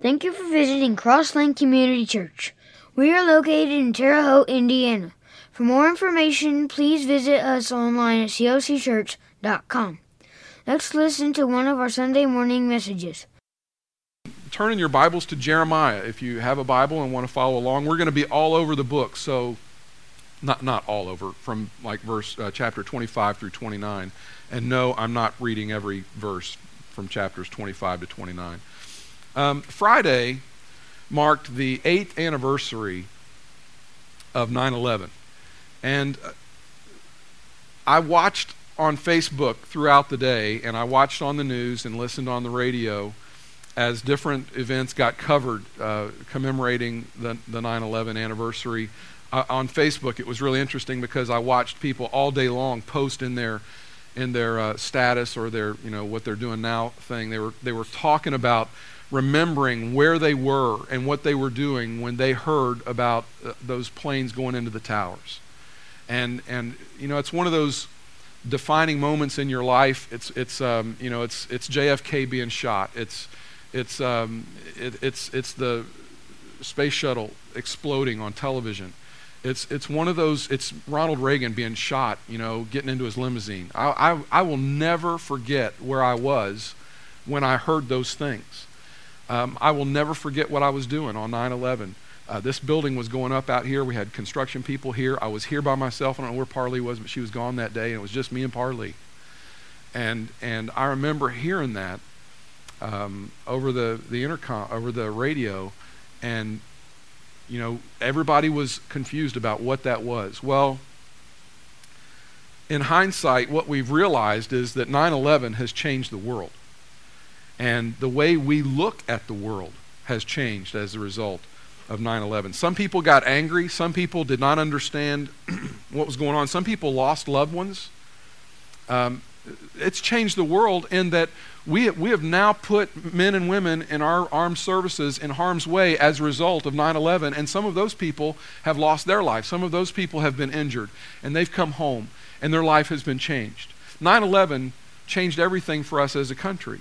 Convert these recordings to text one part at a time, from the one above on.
Thank you for visiting Crosslink Community Church. We are located in Terre Haute, Indiana. For more information, please visit us online at cocchurch.com. Let's listen to one of our Sunday morning messages. Turn in your Bibles to Jeremiah if you have a Bible and want to follow along. We're going to be all over the book, so not not all over from like verse uh, chapter 25 through 29. And no, I'm not reading every verse from chapters 25 to 29. Um, Friday marked the eighth anniversary of 9 11. And uh, I watched on Facebook throughout the day, and I watched on the news and listened on the radio as different events got covered uh, commemorating the, the 9-11 anniversary uh, on facebook it was really interesting because i watched people all day long post in their in their uh, status or their you know what they're doing now thing they were they were talking about remembering where they were and what they were doing when they heard about uh, those planes going into the towers. And, and you know, it's one of those defining moments in your life. It's, it's, um, you know, it's, it's JFK being shot. It's, it's, um, it, it's, it's the space shuttle exploding on television. It's, it's one of those, it's Ronald Reagan being shot, you know, getting into his limousine. I, I, I will never forget where I was when I heard those things. Um, I will never forget what I was doing on 9 11. Uh, this building was going up out here. We had construction people here. I was here by myself. I don't know where Parley was, but she was gone that day, and it was just me and Parley. And and I remember hearing that um, over the the intercom, over the radio, and you know everybody was confused about what that was. Well, in hindsight, what we've realized is that 9/11 has changed the world. And the way we look at the world has changed as a result of 9 11. Some people got angry. Some people did not understand what was going on. Some people lost loved ones. Um, it's changed the world in that we, we have now put men and women in our armed services in harm's way as a result of 9 11. And some of those people have lost their life. Some of those people have been injured. And they've come home and their life has been changed. 9 11 changed everything for us as a country.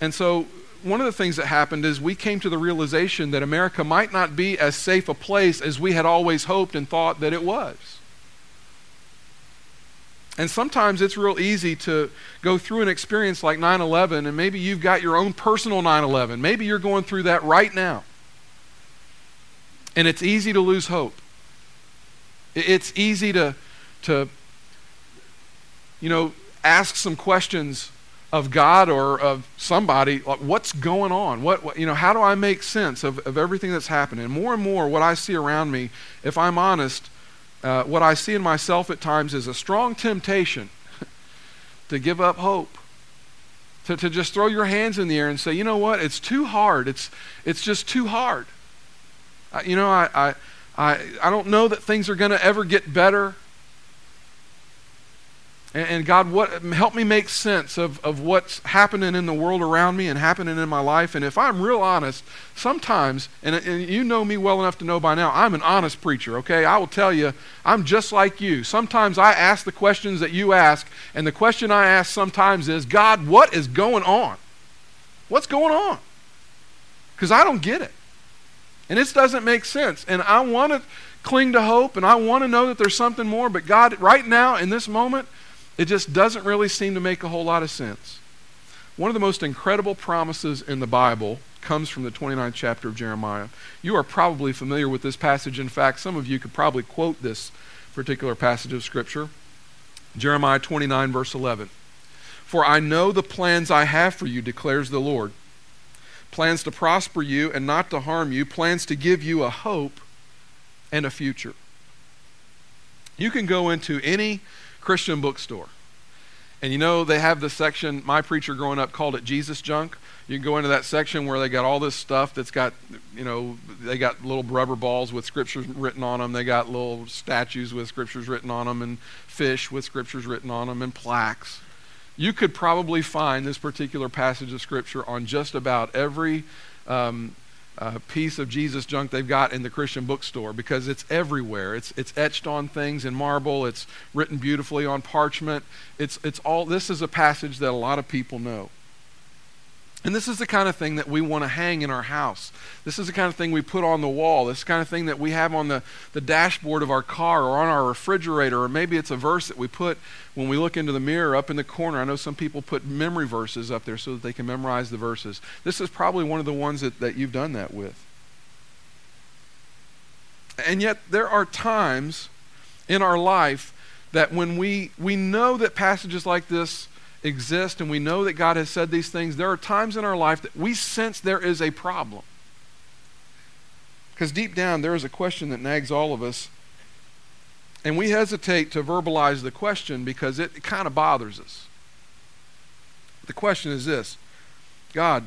And so one of the things that happened is we came to the realization that America might not be as safe a place as we had always hoped and thought that it was. And sometimes it's real easy to go through an experience like 9 11, and maybe you've got your own personal 9 11. Maybe you're going through that right now. And it's easy to lose hope. It's easy to, to you know, ask some questions of God or of somebody, like what's going on? What, what, you know, how do I make sense of, of everything that's happening? More and more, what I see around me, if I'm honest, uh, what I see in myself at times is a strong temptation to give up hope. To, to just throw your hands in the air and say, you know what, it's too hard. It's, it's just too hard. You know, I, I, I, I don't know that things are going to ever get better. And, and God, what, help me make sense of, of what's happening in the world around me and happening in my life. And if I'm real honest, sometimes, and, and you know me well enough to know by now, I'm an honest preacher, okay? I will tell you, I'm just like you. Sometimes I ask the questions that you ask, and the question I ask sometimes is, God, what is going on? What's going on? Because I don't get it. And this doesn't make sense. And I want to cling to hope and I want to know that there's something more. But God, right now, in this moment, it just doesn't really seem to make a whole lot of sense. One of the most incredible promises in the Bible comes from the 29th chapter of Jeremiah. You are probably familiar with this passage. In fact, some of you could probably quote this particular passage of Scripture. Jeremiah 29, verse 11. For I know the plans I have for you, declares the Lord plans to prosper you and not to harm you, plans to give you a hope and a future. You can go into any Christian bookstore. And you know, they have this section, my preacher growing up called it Jesus junk. You can go into that section where they got all this stuff that's got, you know, they got little rubber balls with scriptures written on them. They got little statues with scriptures written on them, and fish with scriptures written on them, and plaques. You could probably find this particular passage of scripture on just about every um, uh, piece of Jesus junk they've got in the Christian bookstore because it's everywhere. It's, it's etched on things in marble, it's written beautifully on parchment. It's, it's all, this is a passage that a lot of people know. And this is the kind of thing that we want to hang in our house. This is the kind of thing we put on the wall. This kind of thing that we have on the, the dashboard of our car or on our refrigerator, or maybe it's a verse that we put when we look into the mirror up in the corner. I know some people put memory verses up there so that they can memorize the verses. This is probably one of the ones that, that you've done that with. And yet, there are times in our life that when we, we know that passages like this exist and we know that God has said these things, there are times in our life that we sense there is a problem. Because deep down, there is a question that nags all of us. And we hesitate to verbalize the question because it, it kind of bothers us. The question is this God,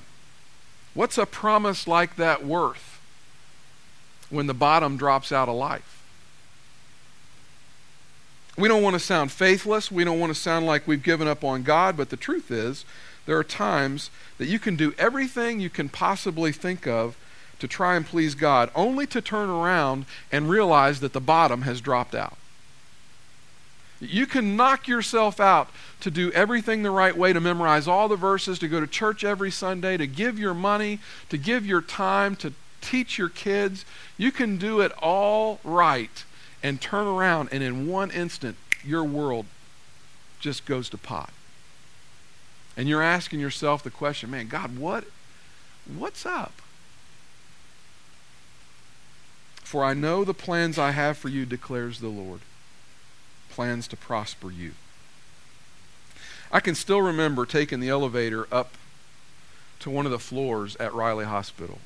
what's a promise like that worth when the bottom drops out of life? We don't want to sound faithless. We don't want to sound like we've given up on God. But the truth is, there are times that you can do everything you can possibly think of to try and please God, only to turn around and realize that the bottom has dropped out. You can knock yourself out to do everything the right way, to memorize all the verses, to go to church every Sunday, to give your money, to give your time, to teach your kids. You can do it all right and turn around, and in one instant, your world just goes to pot. And you're asking yourself the question, man, God, what, what's up? For I know the plans I have for you, declares the Lord plans to prosper you. I can still remember taking the elevator up to one of the floors at Riley Hospital.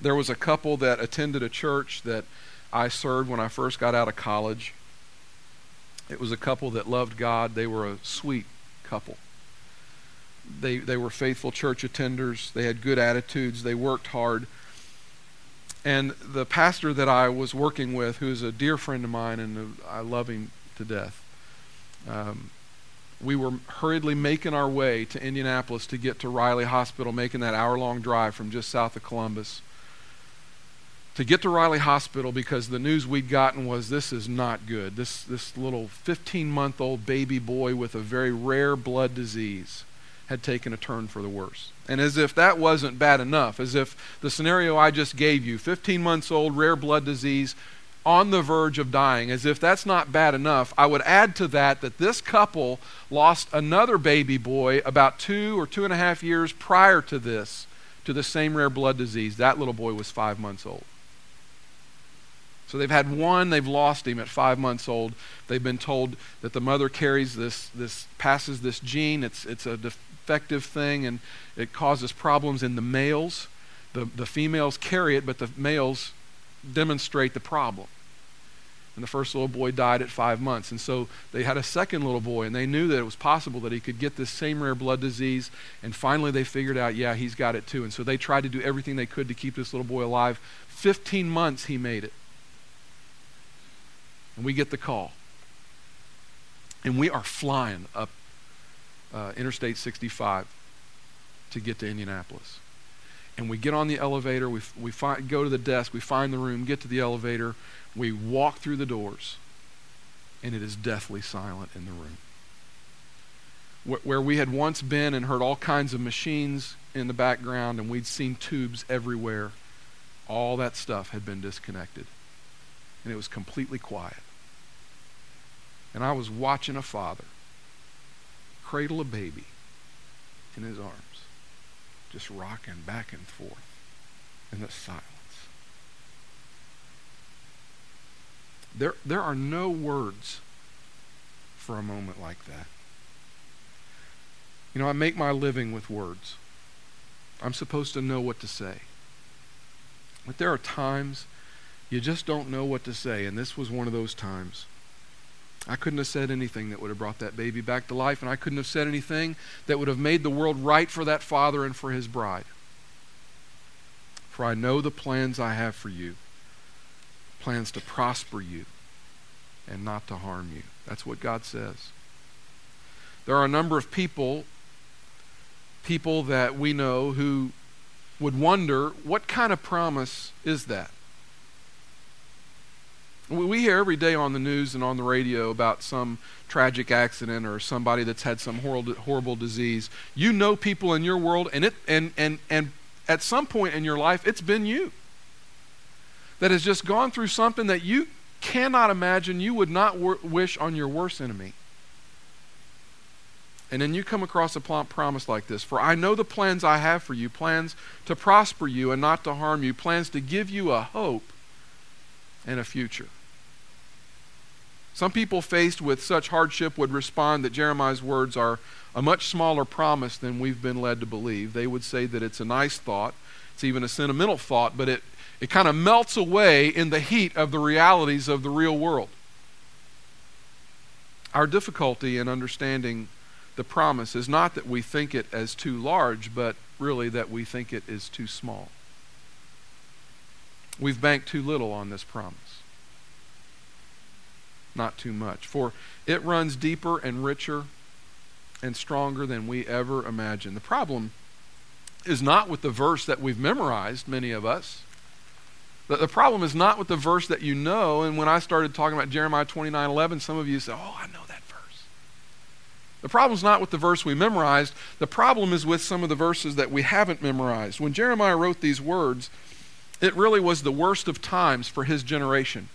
There was a couple that attended a church that I served when I first got out of college. It was a couple that loved God. They were a sweet couple. They, they were faithful church attenders. They had good attitudes. They worked hard. And the pastor that I was working with, who's a dear friend of mine, and I love him to death, um, we were hurriedly making our way to Indianapolis to get to Riley Hospital, making that hour long drive from just south of Columbus to get to Riley Hospital because the news we'd gotten was this is not good. This, this little 15 month old baby boy with a very rare blood disease had taken a turn for the worse. And as if that wasn't bad enough, as if the scenario I just gave you 15 months old, rare blood disease, on the verge of dying, as if that's not bad enough, I would add to that that this couple lost another baby boy about two or two and a half years prior to this to the same rare blood disease. That little boy was five months old. So they've had one, they've lost him at five months old. They've been told that the mother carries this, this passes this gene. It's, it's a defective thing and it causes problems in the males. The, the females carry it, but the males demonstrate the problem. And the first little boy died at five months. And so they had a second little boy, and they knew that it was possible that he could get this same rare blood disease. And finally, they figured out, yeah, he's got it too. And so they tried to do everything they could to keep this little boy alive. 15 months he made it and we get the call. And we are flying up uh, Interstate 65 to get to Indianapolis. And we get on the elevator, we, we find, go to the desk, we find the room, get to the elevator, we walk through the doors, and it is deathly silent in the room. Where, where we had once been and heard all kinds of machines in the background, and we'd seen tubes everywhere, all that stuff had been disconnected. And it was completely quiet. And I was watching a father cradle a baby in his arms, just rocking back and forth in the silence. There, there are no words for a moment like that. You know, I make my living with words. I'm supposed to know what to say. But there are times you just don't know what to say, and this was one of those times. I couldn't have said anything that would have brought that baby back to life, and I couldn't have said anything that would have made the world right for that father and for his bride. For I know the plans I have for you plans to prosper you and not to harm you. That's what God says. There are a number of people, people that we know, who would wonder what kind of promise is that? We hear every day on the news and on the radio about some tragic accident or somebody that's had some horrible, horrible disease. You know people in your world, and, it, and, and, and at some point in your life, it's been you that has just gone through something that you cannot imagine you would not w- wish on your worst enemy. And then you come across a promise like this For I know the plans I have for you plans to prosper you and not to harm you, plans to give you a hope and a future. Some people faced with such hardship would respond that Jeremiah's words are a much smaller promise than we've been led to believe. They would say that it's a nice thought, it's even a sentimental thought, but it, it kind of melts away in the heat of the realities of the real world. Our difficulty in understanding the promise is not that we think it as too large, but really that we think it is too small. We've banked too little on this promise, not too much. For it runs deeper and richer and stronger than we ever imagined. The problem is not with the verse that we've memorized, many of us. The, problem is not with the verse that you know. And when I started talking about Jeremiah 29 11, some of you said, Oh, I know that verse. The problem is not with the verse we memorized. The problem is with some of the verses that we haven't memorized. When Jeremiah wrote these words, it really was the worst of times for his generation.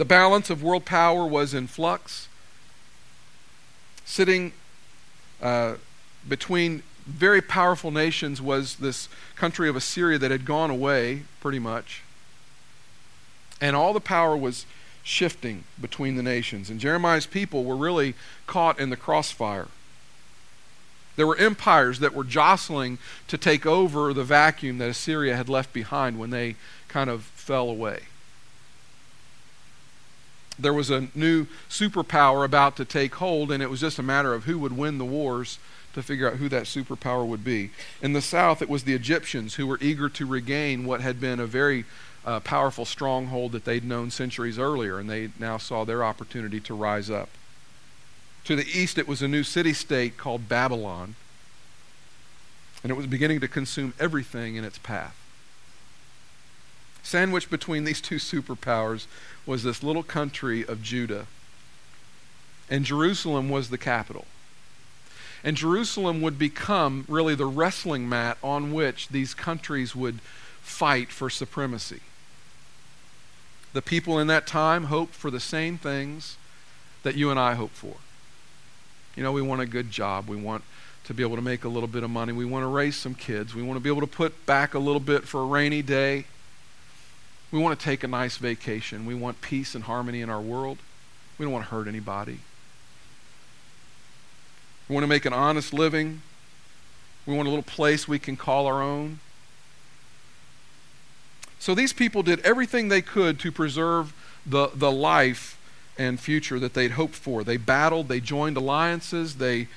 The balance of world power was in flux, sitting uh, between very powerful nations was this country of Assyria that had gone away, pretty much. And all the power was shifting between the nations. And Jeremiah's people were really caught in the crossfire. There were empires that were jostling to take over the vacuum that Assyria had left behind when they kind of fell away. There was a new superpower about to take hold, and it was just a matter of who would win the wars to figure out who that superpower would be. In the south, it was the Egyptians who were eager to regain what had been a very uh, powerful stronghold that they'd known centuries earlier, and they now saw their opportunity to rise up. To the east, it was a new city state called Babylon, and it was beginning to consume everything in its path. Sandwiched between these two superpowers was this little country of Judah, and Jerusalem was the capital. And Jerusalem would become really the wrestling mat on which these countries would fight for supremacy. The people in that time hoped for the same things that you and I hope for. You know, we want a good job. We want to be able to make a little bit of money. We want to raise some kids. We want to be able to put back a little bit for a rainy day. We want to take a nice vacation. We want peace and harmony in our world. We don't want to hurt anybody. We want to make an honest living. We want a little place we can call our own. So these people did everything they could to preserve the, the life and future that they'd hoped for. They battled, they joined alliances, they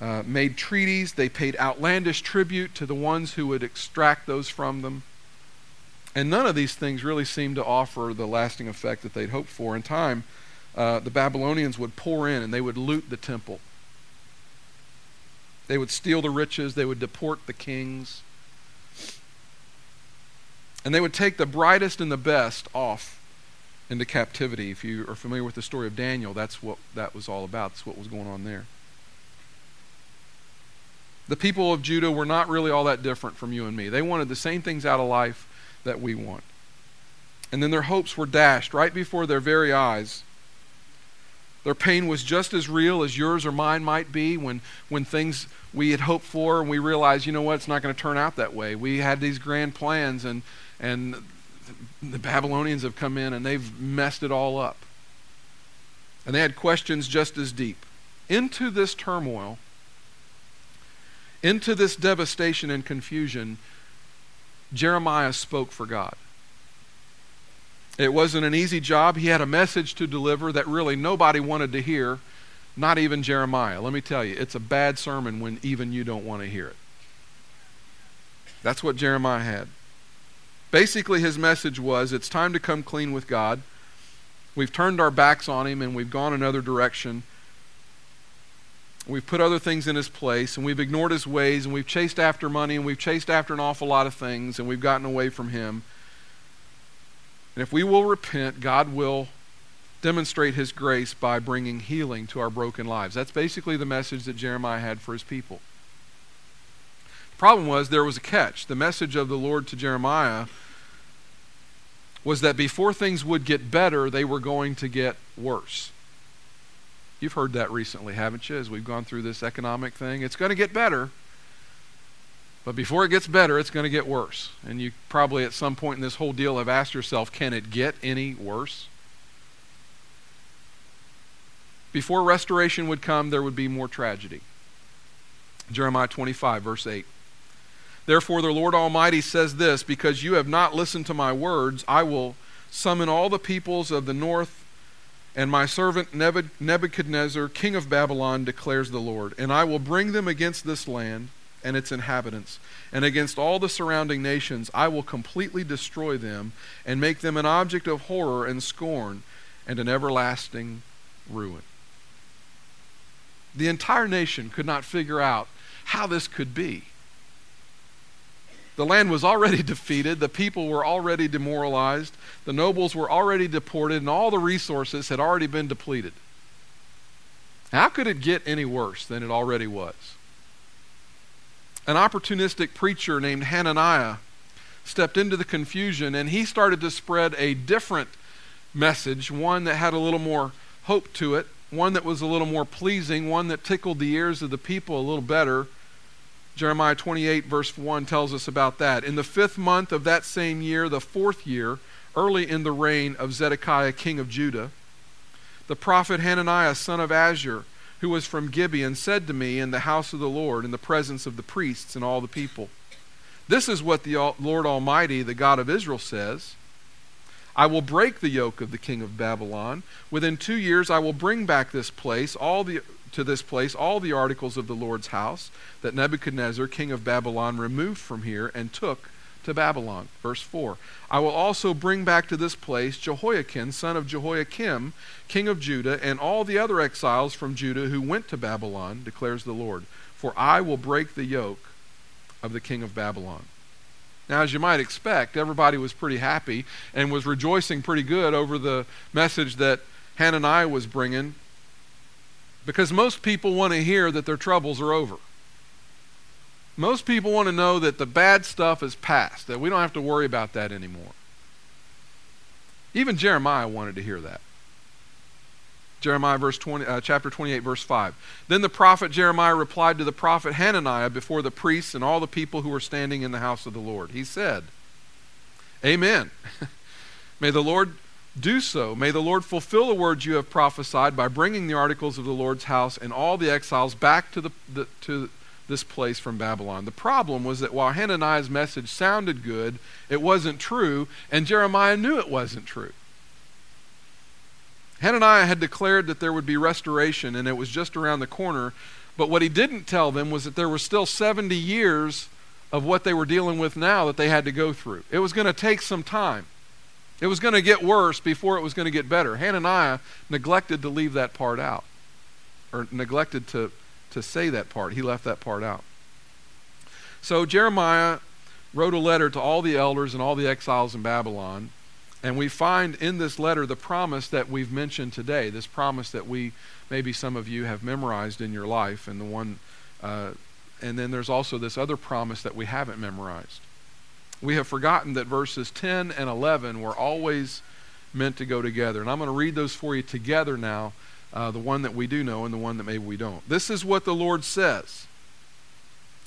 uh, made treaties, they paid outlandish tribute to the ones who would extract those from them. And none of these things really seemed to offer the lasting effect that they'd hoped for. In time, uh, the Babylonians would pour in and they would loot the temple. They would steal the riches, they would deport the kings. And they would take the brightest and the best off into captivity. If you are familiar with the story of Daniel, that's what that was all about. That's what was going on there. The people of Judah were not really all that different from you and me. They wanted the same things out of life that we want. And then their hopes were dashed right before their very eyes their pain was just as real as yours or mine might be when, when things we had hoped for and we realized, you know what, it's not going to turn out that way. We had these grand plans and, and the Babylonians have come in and they've messed it all up. And they had questions just as deep. Into this turmoil, into this devastation and confusion, Jeremiah spoke for God. It wasn't an easy job. He had a message to deliver that really nobody wanted to hear, not even Jeremiah. Let me tell you, it's a bad sermon when even you don't want to hear it. That's what Jeremiah had. Basically, his message was it's time to come clean with God. We've turned our backs on him and we've gone another direction. We've put other things in his place and we've ignored his ways and we've chased after money and we've chased after an awful lot of things and we've gotten away from him. And if we will repent, God will demonstrate his grace by bringing healing to our broken lives. That's basically the message that Jeremiah had for his people. The problem was there was a catch. The message of the Lord to Jeremiah was that before things would get better, they were going to get worse. You've heard that recently, haven't you, as we've gone through this economic thing? It's going to get better, but before it gets better, it's going to get worse. And you probably at some point in this whole deal have asked yourself, can it get any worse? Before restoration would come, there would be more tragedy. Jeremiah 25, verse 8. Therefore, the Lord Almighty says this Because you have not listened to my words, I will summon all the peoples of the north, and my servant Nebuchadnezzar, king of Babylon, declares the Lord. And I will bring them against this land and its inhabitants, and against all the surrounding nations. I will completely destroy them, and make them an object of horror and scorn, and an everlasting ruin. The entire nation could not figure out how this could be. The land was already defeated, the people were already demoralized, the nobles were already deported, and all the resources had already been depleted. How could it get any worse than it already was? An opportunistic preacher named Hananiah stepped into the confusion and he started to spread a different message, one that had a little more hope to it, one that was a little more pleasing, one that tickled the ears of the people a little better. Jeremiah 28, verse 1 tells us about that. In the fifth month of that same year, the fourth year, early in the reign of Zedekiah, king of Judah, the prophet Hananiah, son of Azur, who was from Gibeon, said to me in the house of the Lord, in the presence of the priests and all the people, This is what the Lord Almighty, the God of Israel, says. I will break the yoke of the king of Babylon. Within two years I will bring back this place, all the to this place all the articles of the Lord's house that Nebuchadnezzar, king of Babylon, removed from here and took to Babylon. Verse 4 I will also bring back to this place Jehoiachin, son of Jehoiakim, king of Judah, and all the other exiles from Judah who went to Babylon, declares the Lord. For I will break the yoke of the king of Babylon. Now, as you might expect, everybody was pretty happy and was rejoicing pretty good over the message that Hananiah was bringing because most people want to hear that their troubles are over. Most people want to know that the bad stuff is past, that we don't have to worry about that anymore. Even Jeremiah wanted to hear that. Jeremiah verse 20, uh, chapter 28, verse 5. Then the prophet Jeremiah replied to the prophet Hananiah before the priests and all the people who were standing in the house of the Lord. He said, Amen. May the Lord do so. May the Lord fulfill the words you have prophesied by bringing the articles of the Lord's house and all the exiles back to, the, the to this place from Babylon. The problem was that while Hananiah's message sounded good, it wasn't true, and Jeremiah knew it wasn't true. Hananiah had declared that there would be restoration and it was just around the corner. But what he didn't tell them was that there were still 70 years of what they were dealing with now that they had to go through. It was going to take some time. It was going to get worse before it was going to get better. Hananiah neglected to leave that part out, or neglected to, to say that part. He left that part out. So Jeremiah wrote a letter to all the elders and all the exiles in Babylon and we find in this letter the promise that we've mentioned today, this promise that we, maybe some of you have memorized in your life, and the one, uh, and then there's also this other promise that we haven't memorized. We have forgotten that verses 10 and 11 were always meant to go together. And I'm going to read those for you together now, uh, the one that we do know and the one that maybe we don't. This is what the Lord says.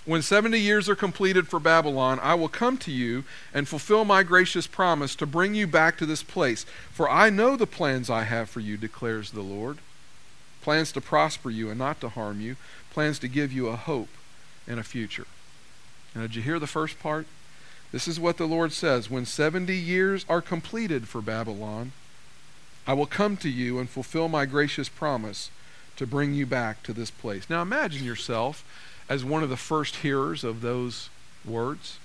When 70 years are completed for Babylon, I will come to you and fulfill my gracious promise to bring you back to this place. For I know the plans I have for you, declares the Lord plans to prosper you and not to harm you, plans to give you a hope and a future. Now, did you hear the first part? This is what the Lord says When 70 years are completed for Babylon, I will come to you and fulfill my gracious promise to bring you back to this place. Now, imagine yourself as one of the first hearers of those words.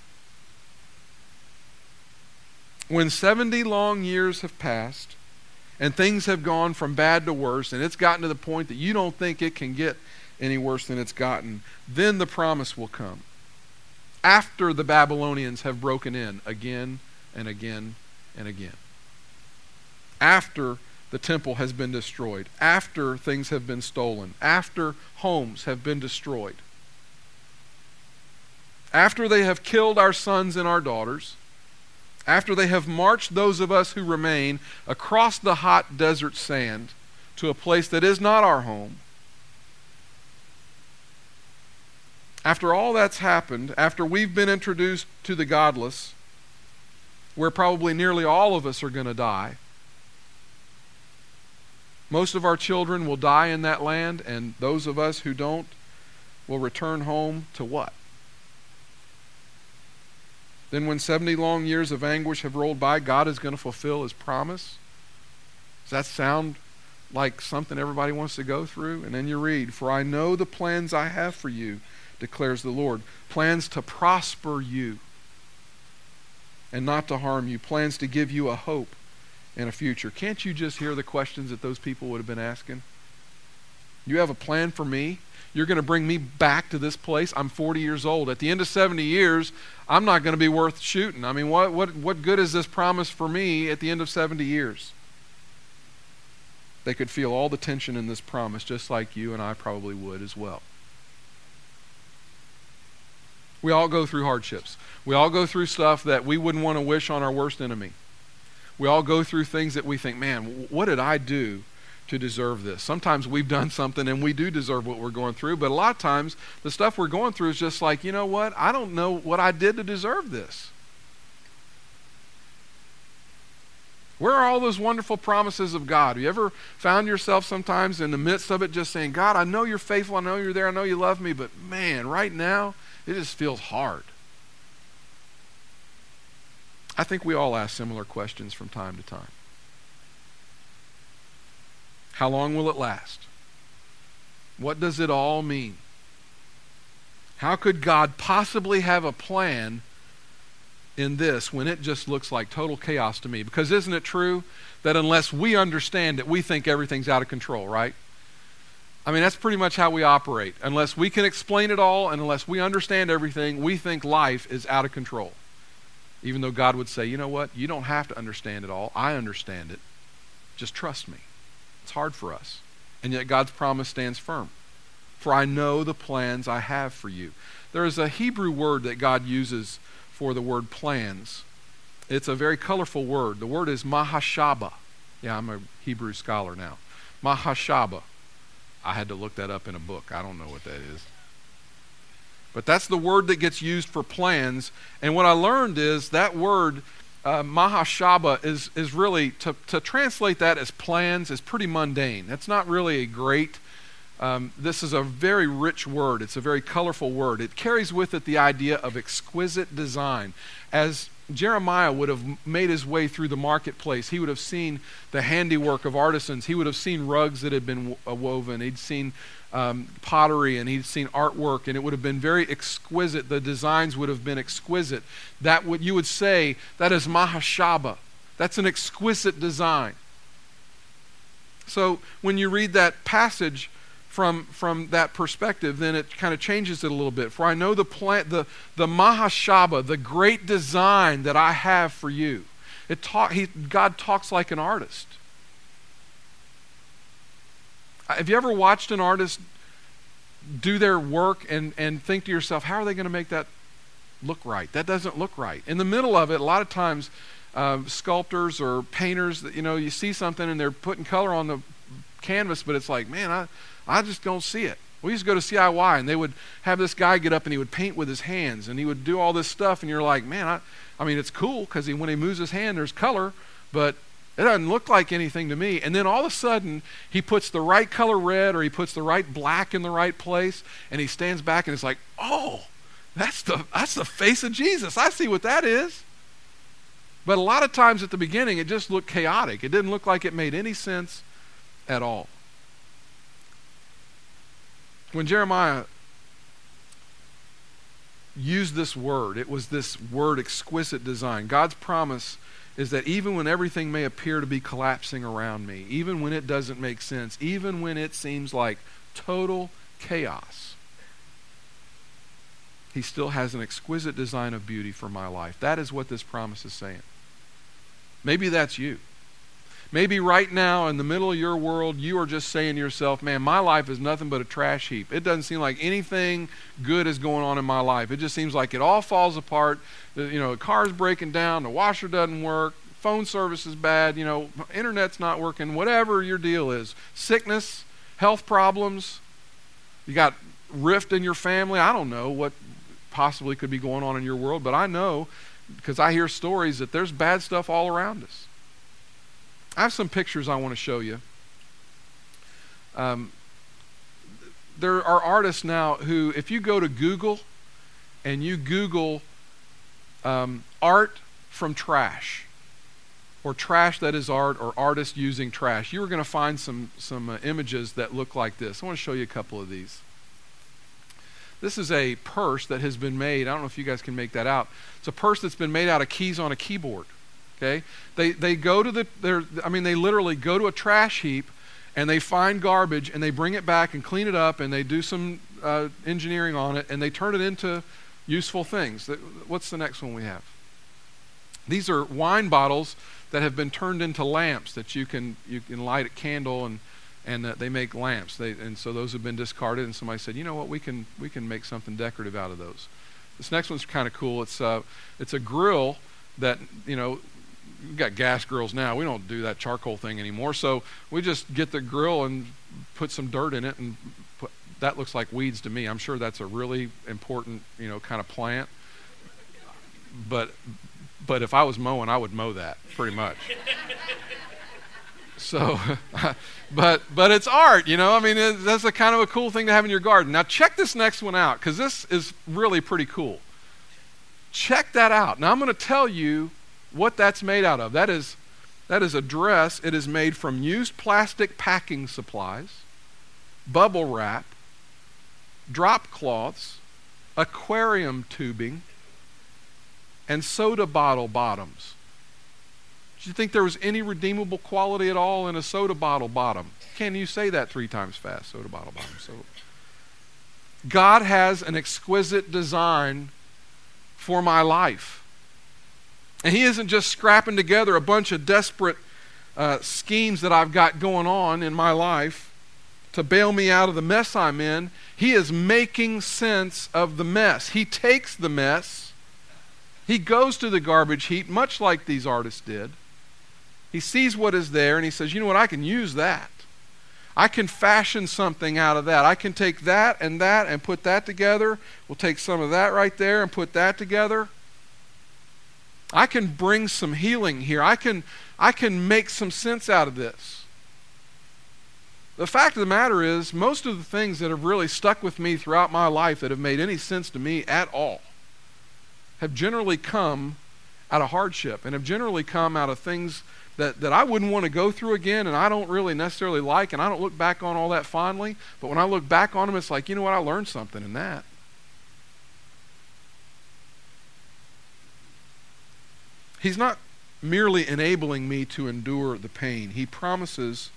When 70 long years have passed and things have gone from bad to worse and it's gotten to the point that you don't think it can get any worse than it's gotten, then the promise will come. After the Babylonians have broken in again and again and again. after the temple has been destroyed, after things have been stolen, after homes have been destroyed, after they have killed our sons and our daughters, after they have marched those of us who remain across the hot desert sand to a place that is not our home, after all that's happened, after we've been introduced to the godless, where probably nearly all of us are going to die, most of our children will die in that land, and those of us who don't will return home to what? Then, when 70 long years of anguish have rolled by, God is going to fulfill his promise. Does that sound like something everybody wants to go through? And then you read, For I know the plans I have for you, declares the Lord plans to prosper you and not to harm you, plans to give you a hope and a future. Can't you just hear the questions that those people would have been asking? You have a plan for me? You're going to bring me back to this place. I'm 40 years old. At the end of 70 years, I'm not going to be worth shooting. I mean, what, what, what good is this promise for me at the end of 70 years? They could feel all the tension in this promise, just like you and I probably would as well. We all go through hardships. We all go through stuff that we wouldn't want to wish on our worst enemy. We all go through things that we think, man, what did I do to deserve this? Sometimes we've done something and we do deserve what we're going through, but a lot of times the stuff we're going through is just like, you know what? I don't know what I did to deserve this. Where are all those wonderful promises of God? Have you ever found yourself sometimes in the midst of it just saying, God, I know you're faithful, I know you're there, I know you love me, but man, right now, it just feels hard. I think we all ask similar questions from time to time. How long will it last? What does it all mean? How could God possibly have a plan in this when it just looks like total chaos to me? Because isn't it true that unless we understand it, we think everything's out of control, right? I mean, that's pretty much how we operate. Unless we can explain it all and unless we understand everything, we think life is out of control. Even though God would say, you know what? You don't have to understand it all. I understand it. Just trust me. It's hard for us. And yet God's promise stands firm. For I know the plans I have for you. There is a Hebrew word that God uses for the word plans. It's a very colorful word. The word is mahashaba. Yeah, I'm a Hebrew scholar now. Mahashaba. I had to look that up in a book. I don't know what that is. But that's the word that gets used for plans. And what I learned is that word, uh, mahashaba, is, is really, to, to translate that as plans is pretty mundane. That's not really a great, um, this is a very rich word. It's a very colorful word. It carries with it the idea of exquisite design. As Jeremiah would have made his way through the marketplace. He would have seen the handiwork of artisans. He would have seen rugs that had been woven. He'd seen um, pottery and he'd seen artwork, and it would have been very exquisite. The designs would have been exquisite. That what you would say that is mahashaba. That's an exquisite design. So when you read that passage from, from that perspective, then it kind of changes it a little bit. For I know the plan, the, the mahashaba, the great design that I have for you. It talk, he, God talks like an artist. Have you ever watched an artist do their work and, and think to yourself, how are they going to make that look right? That doesn't look right. In the middle of it, a lot of times, uh, sculptors or painters, you know, you see something and they're putting color on the canvas, but it's like, man, I, I just don't see it. We used to go to CIY and they would have this guy get up and he would paint with his hands and he would do all this stuff and you're like, man, I, I mean, it's cool because when he moves his hand, there's color, but it doesn't look like anything to me. And then all of a sudden, he puts the right color red or he puts the right black in the right place, and he stands back and it's like, oh, that's the, that's the face of Jesus. I see what that is. But a lot of times at the beginning, it just looked chaotic. It didn't look like it made any sense at all. When Jeremiah used this word, it was this word exquisite design. God's promise is that even when everything may appear to be collapsing around me, even when it doesn't make sense, even when it seems like total chaos, He still has an exquisite design of beauty for my life. That is what this promise is saying. Maybe that's you. Maybe right now, in the middle of your world, you are just saying to yourself, man, my life is nothing but a trash heap. It doesn't seem like anything good is going on in my life. It just seems like it all falls apart. You know, the car's breaking down, the washer doesn't work, phone service is bad, you know, internet's not working, whatever your deal is. Sickness, health problems, you got rift in your family. I don't know what possibly could be going on in your world, but I know because I hear stories that there's bad stuff all around us. I have some pictures I want to show you. Um, there are artists now who, if you go to Google and you Google um, art from trash, or trash that is art, or artist using trash, you are going to find some, some uh, images that look like this. I want to show you a couple of these. This is a purse that has been made. I don't know if you guys can make that out. It's a purse that's been made out of keys on a keyboard. Okay? They, they go to the, I mean, they literally go to a trash heap and they find garbage and they bring it back and clean it up and they do some uh, engineering on it and they turn it into useful things. What's the next one we have? These are wine bottles that have been turned into lamps that you can you can light a candle and and uh, they make lamps. They, and so those have been discarded. And somebody said, you know what, we can we can make something decorative out of those. This next one's kind of cool. It's uh, it's a grill that you know we've got gas grills now. We don't do that charcoal thing anymore. So we just get the grill and put some dirt in it, and put, that looks like weeds to me. I'm sure that's a really important, you know, kind of plant. But but if I was mowing, I would mow that pretty much. so, but but it's art, you know. I mean, it, that's a kind of a cool thing to have in your garden. Now check this next one out because this is really pretty cool. Check that out. Now I'm going to tell you what that's made out of. That is, that is a dress. It is made from used plastic packing supplies, bubble wrap, drop cloths, aquarium tubing, and soda bottle bottoms. Do you think there was any redeemable quality at all in a soda bottle bottom? Can you say that three times fast? Soda bottle bottom. So, God has an exquisite design for my life. And he isn't just scrapping together a bunch of desperate uh, schemes that I've got going on in my life to bail me out of the mess I'm in. He is making sense of the mess. He takes the mess, he goes to the garbage heap, much like these artists did. He sees what is there and he says, You know what? I can use that. I can fashion something out of that. I can take that and that and put that together. We'll take some of that right there and put that together. I can bring some healing here. I can, I can make some sense out of this. The fact of the matter is, most of the things that have really stuck with me throughout my life that have made any sense to me at all have generally come out of hardship and have generally come out of things that, that I wouldn't want to go through again and I don't really necessarily like and I don't look back on all that fondly. But when I look back on them, it's like, you know what, I learned something in that. He's not merely enabling me to endure the pain, He promises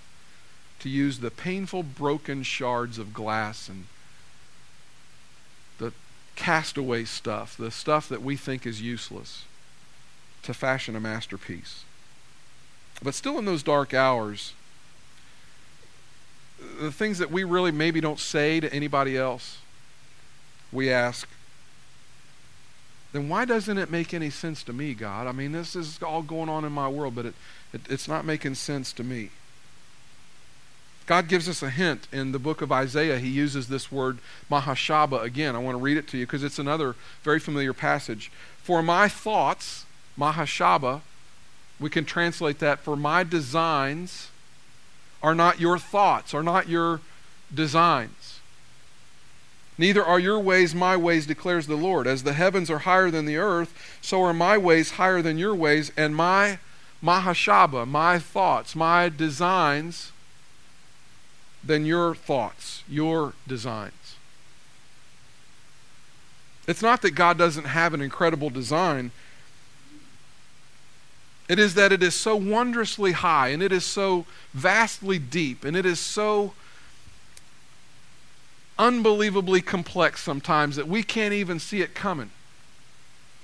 to use the painful, broken shards of glass and the castaway stuff, the stuff that we think is useless, to fashion a masterpiece. But still, in those dark hours, the things that we really maybe don't say to anybody else, we ask, then why doesn't it make any sense to me, God? I mean, this is all going on in my world, but it, it, it's not making sense to me. God gives us a hint in the book of Isaiah. He uses this word mahashaba again. I want to read it to you because it's another very familiar passage. For my thoughts, mahashaba, we can translate that for my designs are not your thoughts, are not your designs. Neither are your ways my ways, declares the Lord. As the heavens are higher than the earth, so are my ways higher than your ways, and my mahashaba, my thoughts, my designs, than your thoughts, your designs. It's not that God doesn't have an incredible design. It is that it is so wondrously high, and it is so vastly deep, and it is so unbelievably complex sometimes that we can't even see it coming.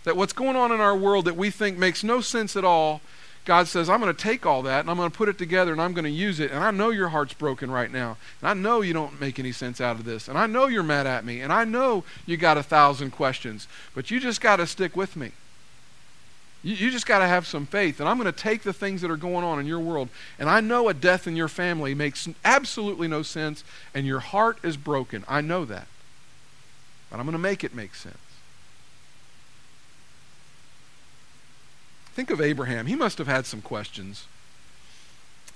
That what's going on in our world that we think makes no sense at all, God says, I'm going to take all that and I'm going to put it together and I'm going to use it. And I know your heart's broken right now. And I know you don't make any sense out of this. And I know you're mad at me. And I know you got a thousand questions. But you just got to stick with me. You, you just got to have some faith. And I'm going to take the things that are going on in your world. And I know a death in your family makes absolutely no sense. And your heart is broken. I know that. But I'm going to make it make sense. Think of Abraham. He must have had some questions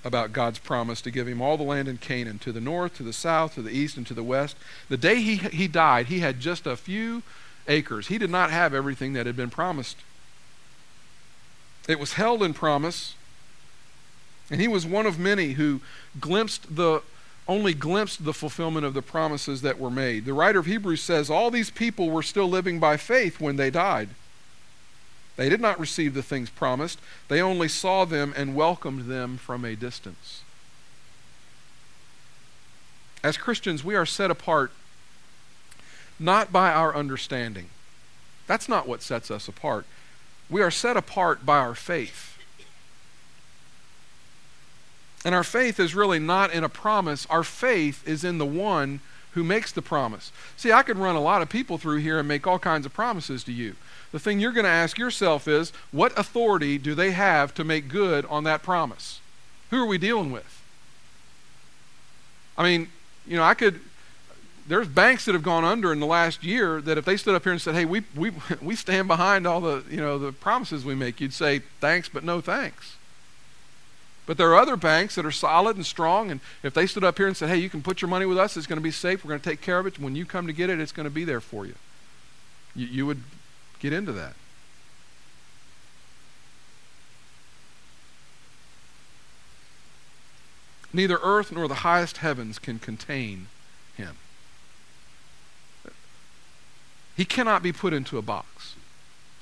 about God's promise to give him all the land in Canaan, to the north, to the south, to the east, and to the west. The day he, he died, he had just a few acres. He did not have everything that had been promised. It was held in promise, and he was one of many who glimpsed the only glimpsed the fulfillment of the promises that were made. The writer of Hebrews says all these people were still living by faith when they died. They did not receive the things promised, they only saw them and welcomed them from a distance. As Christians, we are set apart not by our understanding. That's not what sets us apart. We are set apart by our faith. And our faith is really not in a promise, our faith is in the one who makes the promise. See, I could run a lot of people through here and make all kinds of promises to you the thing you're going to ask yourself is what authority do they have to make good on that promise? Who are we dealing with? I mean, you know, I could. There's banks that have gone under in the last year that if they stood up here and said, "Hey, we we we stand behind all the you know the promises we make," you'd say, "Thanks, but no thanks." But there are other banks that are solid and strong, and if they stood up here and said, "Hey, you can put your money with us; it's going to be safe. We're going to take care of it. When you come to get it, it's going to be there for you." You, you would get into that. Neither earth nor the highest heavens can contain him. He cannot be put into a box.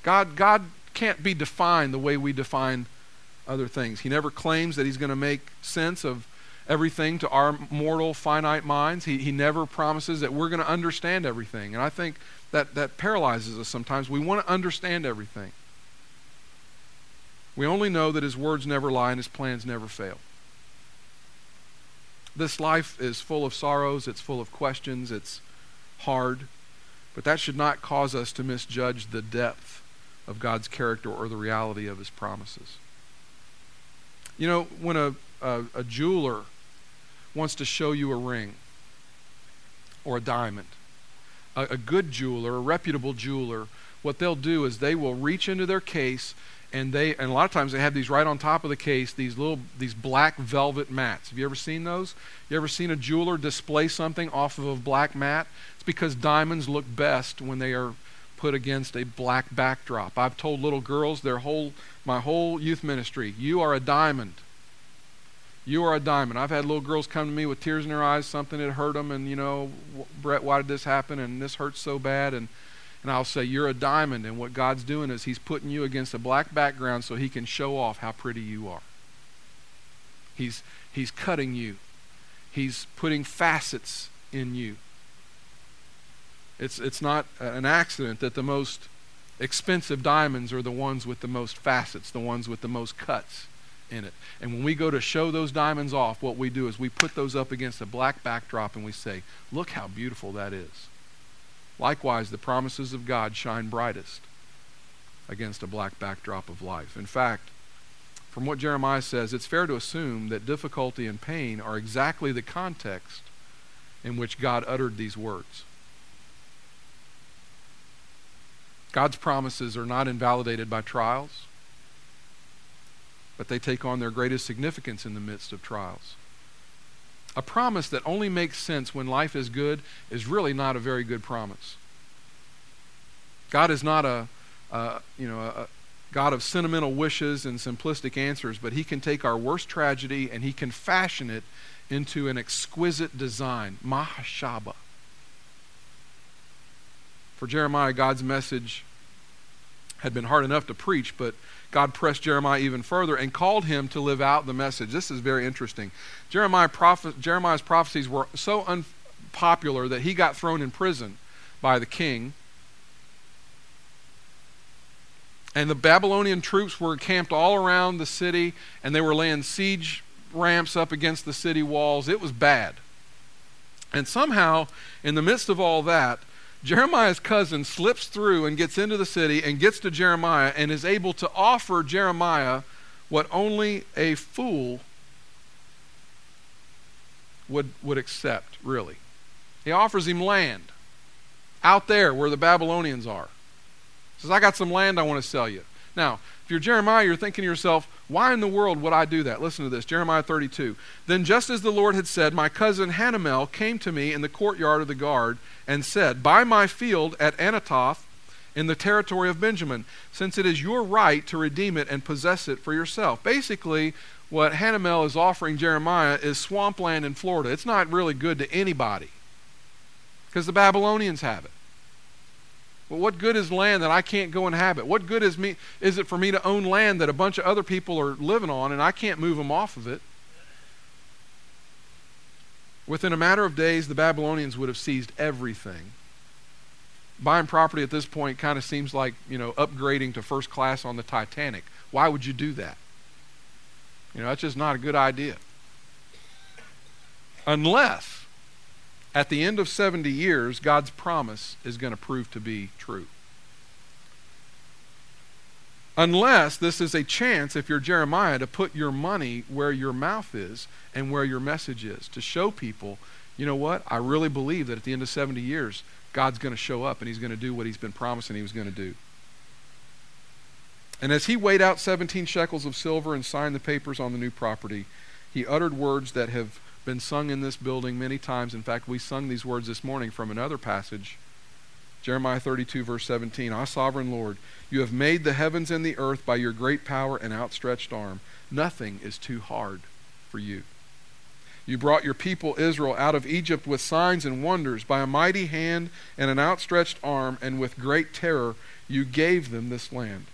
God, God can't be defined the way we define other things. He never claims that he's going to make sense of everything to our mortal, finite minds. He, he never promises that we're going to understand everything. And I think that, that paralyzes us sometimes. We want to understand everything. We only know that his words never lie and his plans never fail. This life is full of sorrows, it's full of questions, it's hard, but that should not cause us to misjudge the depth of God's character or the reality of his promises. You know, when a, a, a jeweler wants to show you a ring or a diamond, a, a good jeweler, a reputable jeweler, what they'll do is they will reach into their case and they and a lot of times they have these right on top of the case these little these black velvet mats have you ever seen those you ever seen a jeweler display something off of a black mat it's because diamonds look best when they are put against a black backdrop i've told little girls their whole my whole youth ministry you are a diamond you are a diamond. I've had little girls come to me with tears in their eyes, something had hurt them, and you know, Brett, why did this happen? And this hurts so bad. And and I'll say, You're a diamond, and what God's doing is He's putting you against a black background so He can show off how pretty you are. He's He's cutting you. He's putting facets in you. It's it's not an accident that the most expensive diamonds are the ones with the most facets, the ones with the most cuts in it. And when we go to show those diamonds off, what we do is we put those up against a black backdrop and we say, Look how beautiful that is. Likewise, the promises of God shine brightest against a black backdrop of life. In fact, from what Jeremiah says, it's fair to assume that difficulty and pain are exactly the context in which God uttered these words. God's promises are not invalidated by trials but they take on their greatest significance in the midst of trials. A promise that only makes sense when life is good is really not a very good promise. God is not a, a you know, a God of sentimental wishes and simplistic answers, but He can take our worst tragedy and He can fashion it into an exquisite design, mahashaba. For Jeremiah, God's message had been hard enough to preach, but God pressed Jeremiah even further and called him to live out the message. This is very interesting. Jeremiah prophet, Jeremiah's prophecies were so unpopular that he got thrown in prison by the king. And the Babylonian troops were camped all around the city, and they were laying siege ramps up against the city walls. It was bad. And somehow, in the midst of all that, Jeremiah's cousin slips through and gets into the city and gets to Jeremiah and is able to offer Jeremiah what only a fool would, would accept, really. He offers him land out there where the Babylonians are. He says, I got some land I want to sell you. Now, if you're Jeremiah, you're thinking to yourself, why in the world would I do that? Listen to this Jeremiah 32. Then, just as the Lord had said, my cousin Hanamel came to me in the courtyard of the guard and said, Buy my field at Anathoth in the territory of Benjamin, since it is your right to redeem it and possess it for yourself. Basically, what Hanamel is offering Jeremiah is swampland in Florida. It's not really good to anybody because the Babylonians have it. Well, what good is land that I can't go inhabit? What good is me is it for me to own land that a bunch of other people are living on and I can't move them off of it? Within a matter of days, the Babylonians would have seized everything. Buying property at this point kind of seems like, you know, upgrading to first class on the Titanic. Why would you do that? You know, that's just not a good idea. Unless, at the end of 70 years, God's promise is going to prove to be true. Unless this is a chance, if you're Jeremiah, to put your money where your mouth is and where your message is, to show people, you know what? I really believe that at the end of 70 years, God's going to show up and he's going to do what he's been promising he was going to do. And as he weighed out 17 shekels of silver and signed the papers on the new property, he uttered words that have been sung in this building many times. In fact, we sung these words this morning from another passage Jeremiah 32, verse 17. Ah, sovereign Lord, you have made the heavens and the earth by your great power and outstretched arm. Nothing is too hard for you. You brought your people Israel out of Egypt with signs and wonders, by a mighty hand and an outstretched arm, and with great terror you gave them this land.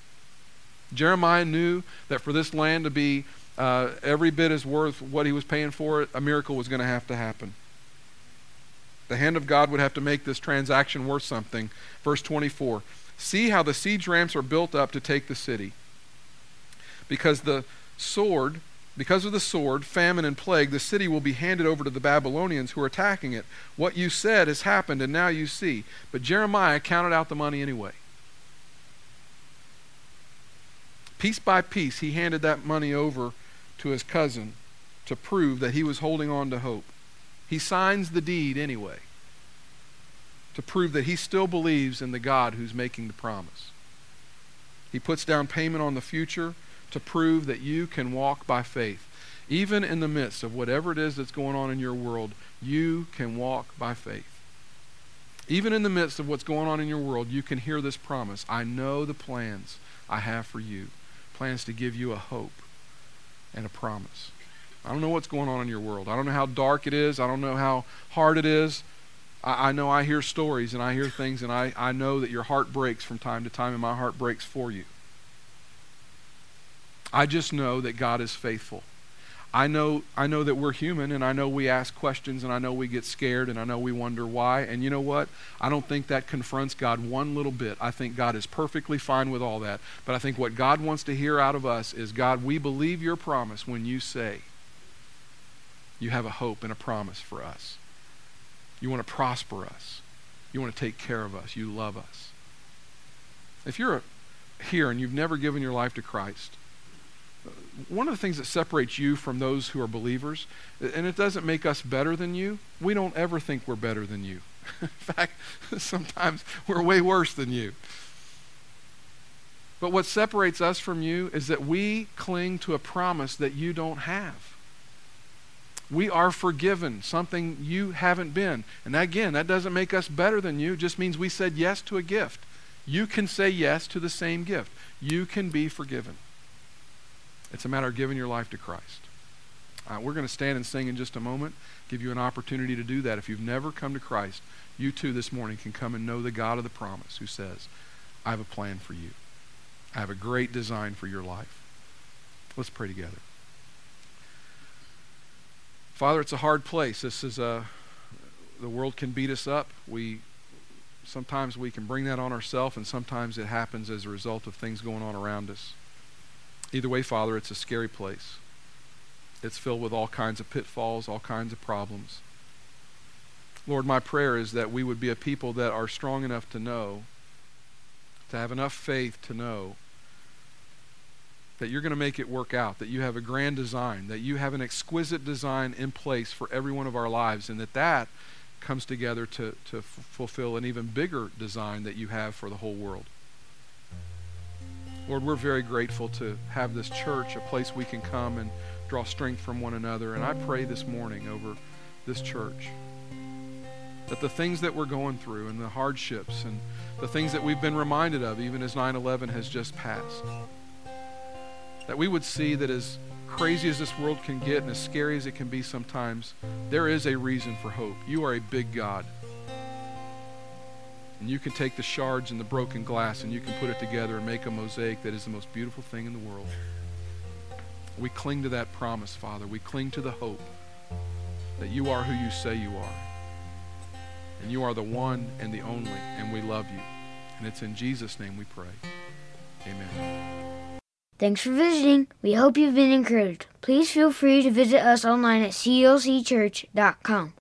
Jeremiah knew that for this land to be uh, every bit as worth what he was paying for it, a miracle was going to have to happen. The hand of God would have to make this transaction worth something. Verse 24 See how the siege ramps are built up to take the city. Because the sword, because of the sword, famine, and plague, the city will be handed over to the Babylonians who are attacking it. What you said has happened, and now you see. But Jeremiah counted out the money anyway. Piece by piece, he handed that money over to his cousin to prove that he was holding on to hope. He signs the deed anyway to prove that he still believes in the God who's making the promise. He puts down payment on the future to prove that you can walk by faith. Even in the midst of whatever it is that's going on in your world, you can walk by faith. Even in the midst of what's going on in your world, you can hear this promise I know the plans I have for you plans to give you a hope and a promise. I don't know what's going on in your world. I don't know how dark it is. I don't know how hard it is. I, I, know I hear stories and I hear things, and I, I know that your heart breaks from time to time, and my heart breaks for you. I just know that God is faithful. I know I know that we're human and I know we ask questions and I know we get scared and I know we wonder why. And you know what? I don't think that confronts God one little bit. I think God is perfectly fine with all that. But I think what God wants to hear out of us is God, we believe your promise when you say you have a hope and a promise for us. You want to prosper us. You want to take care of us. You love us. If you're here and you've never given your life to Christ, one of the things that separates you from those who are believers, and it doesn't make us better than you, we don't ever think we're better than you. In fact, sometimes we're way worse than you. But what separates us from you is that we cling to a promise that you don't have. We are forgiven, something you haven't been. And again, that doesn't make us better than you, it just means we said yes to a gift. You can say yes to the same gift. You can be forgiven. It's a matter of giving your life to Christ. Uh, we're going to stand and sing in just a moment, give you an opportunity to do that. If you've never come to Christ, you too this morning can come and know the God of the promise who says, I have a plan for you. I have a great design for your life. Let's pray together. Father, it's a hard place. This is a the world can beat us up. We Sometimes we can bring that on ourselves, and sometimes it happens as a result of things going on around us. Either way, Father, it's a scary place. It's filled with all kinds of pitfalls, all kinds of problems. Lord, my prayer is that we would be a people that are strong enough to know, to have enough faith to know that you're going to make it work out, that you have a grand design, that you have an exquisite design in place for every one of our lives, and that that comes together to, to f- fulfill an even bigger design that you have for the whole world. Lord, we're very grateful to have this church, a place we can come and draw strength from one another. And I pray this morning over this church that the things that we're going through and the hardships and the things that we've been reminded of, even as 9 11 has just passed, that we would see that as crazy as this world can get and as scary as it can be sometimes, there is a reason for hope. You are a big God. And you can take the shards and the broken glass and you can put it together and make a mosaic that is the most beautiful thing in the world. We cling to that promise, Father. We cling to the hope that you are who you say you are. And you are the one and the only, and we love you. And it's in Jesus' name we pray. Amen. Thanks for visiting. We hope you've been encouraged. Please feel free to visit us online at clcchurch.com.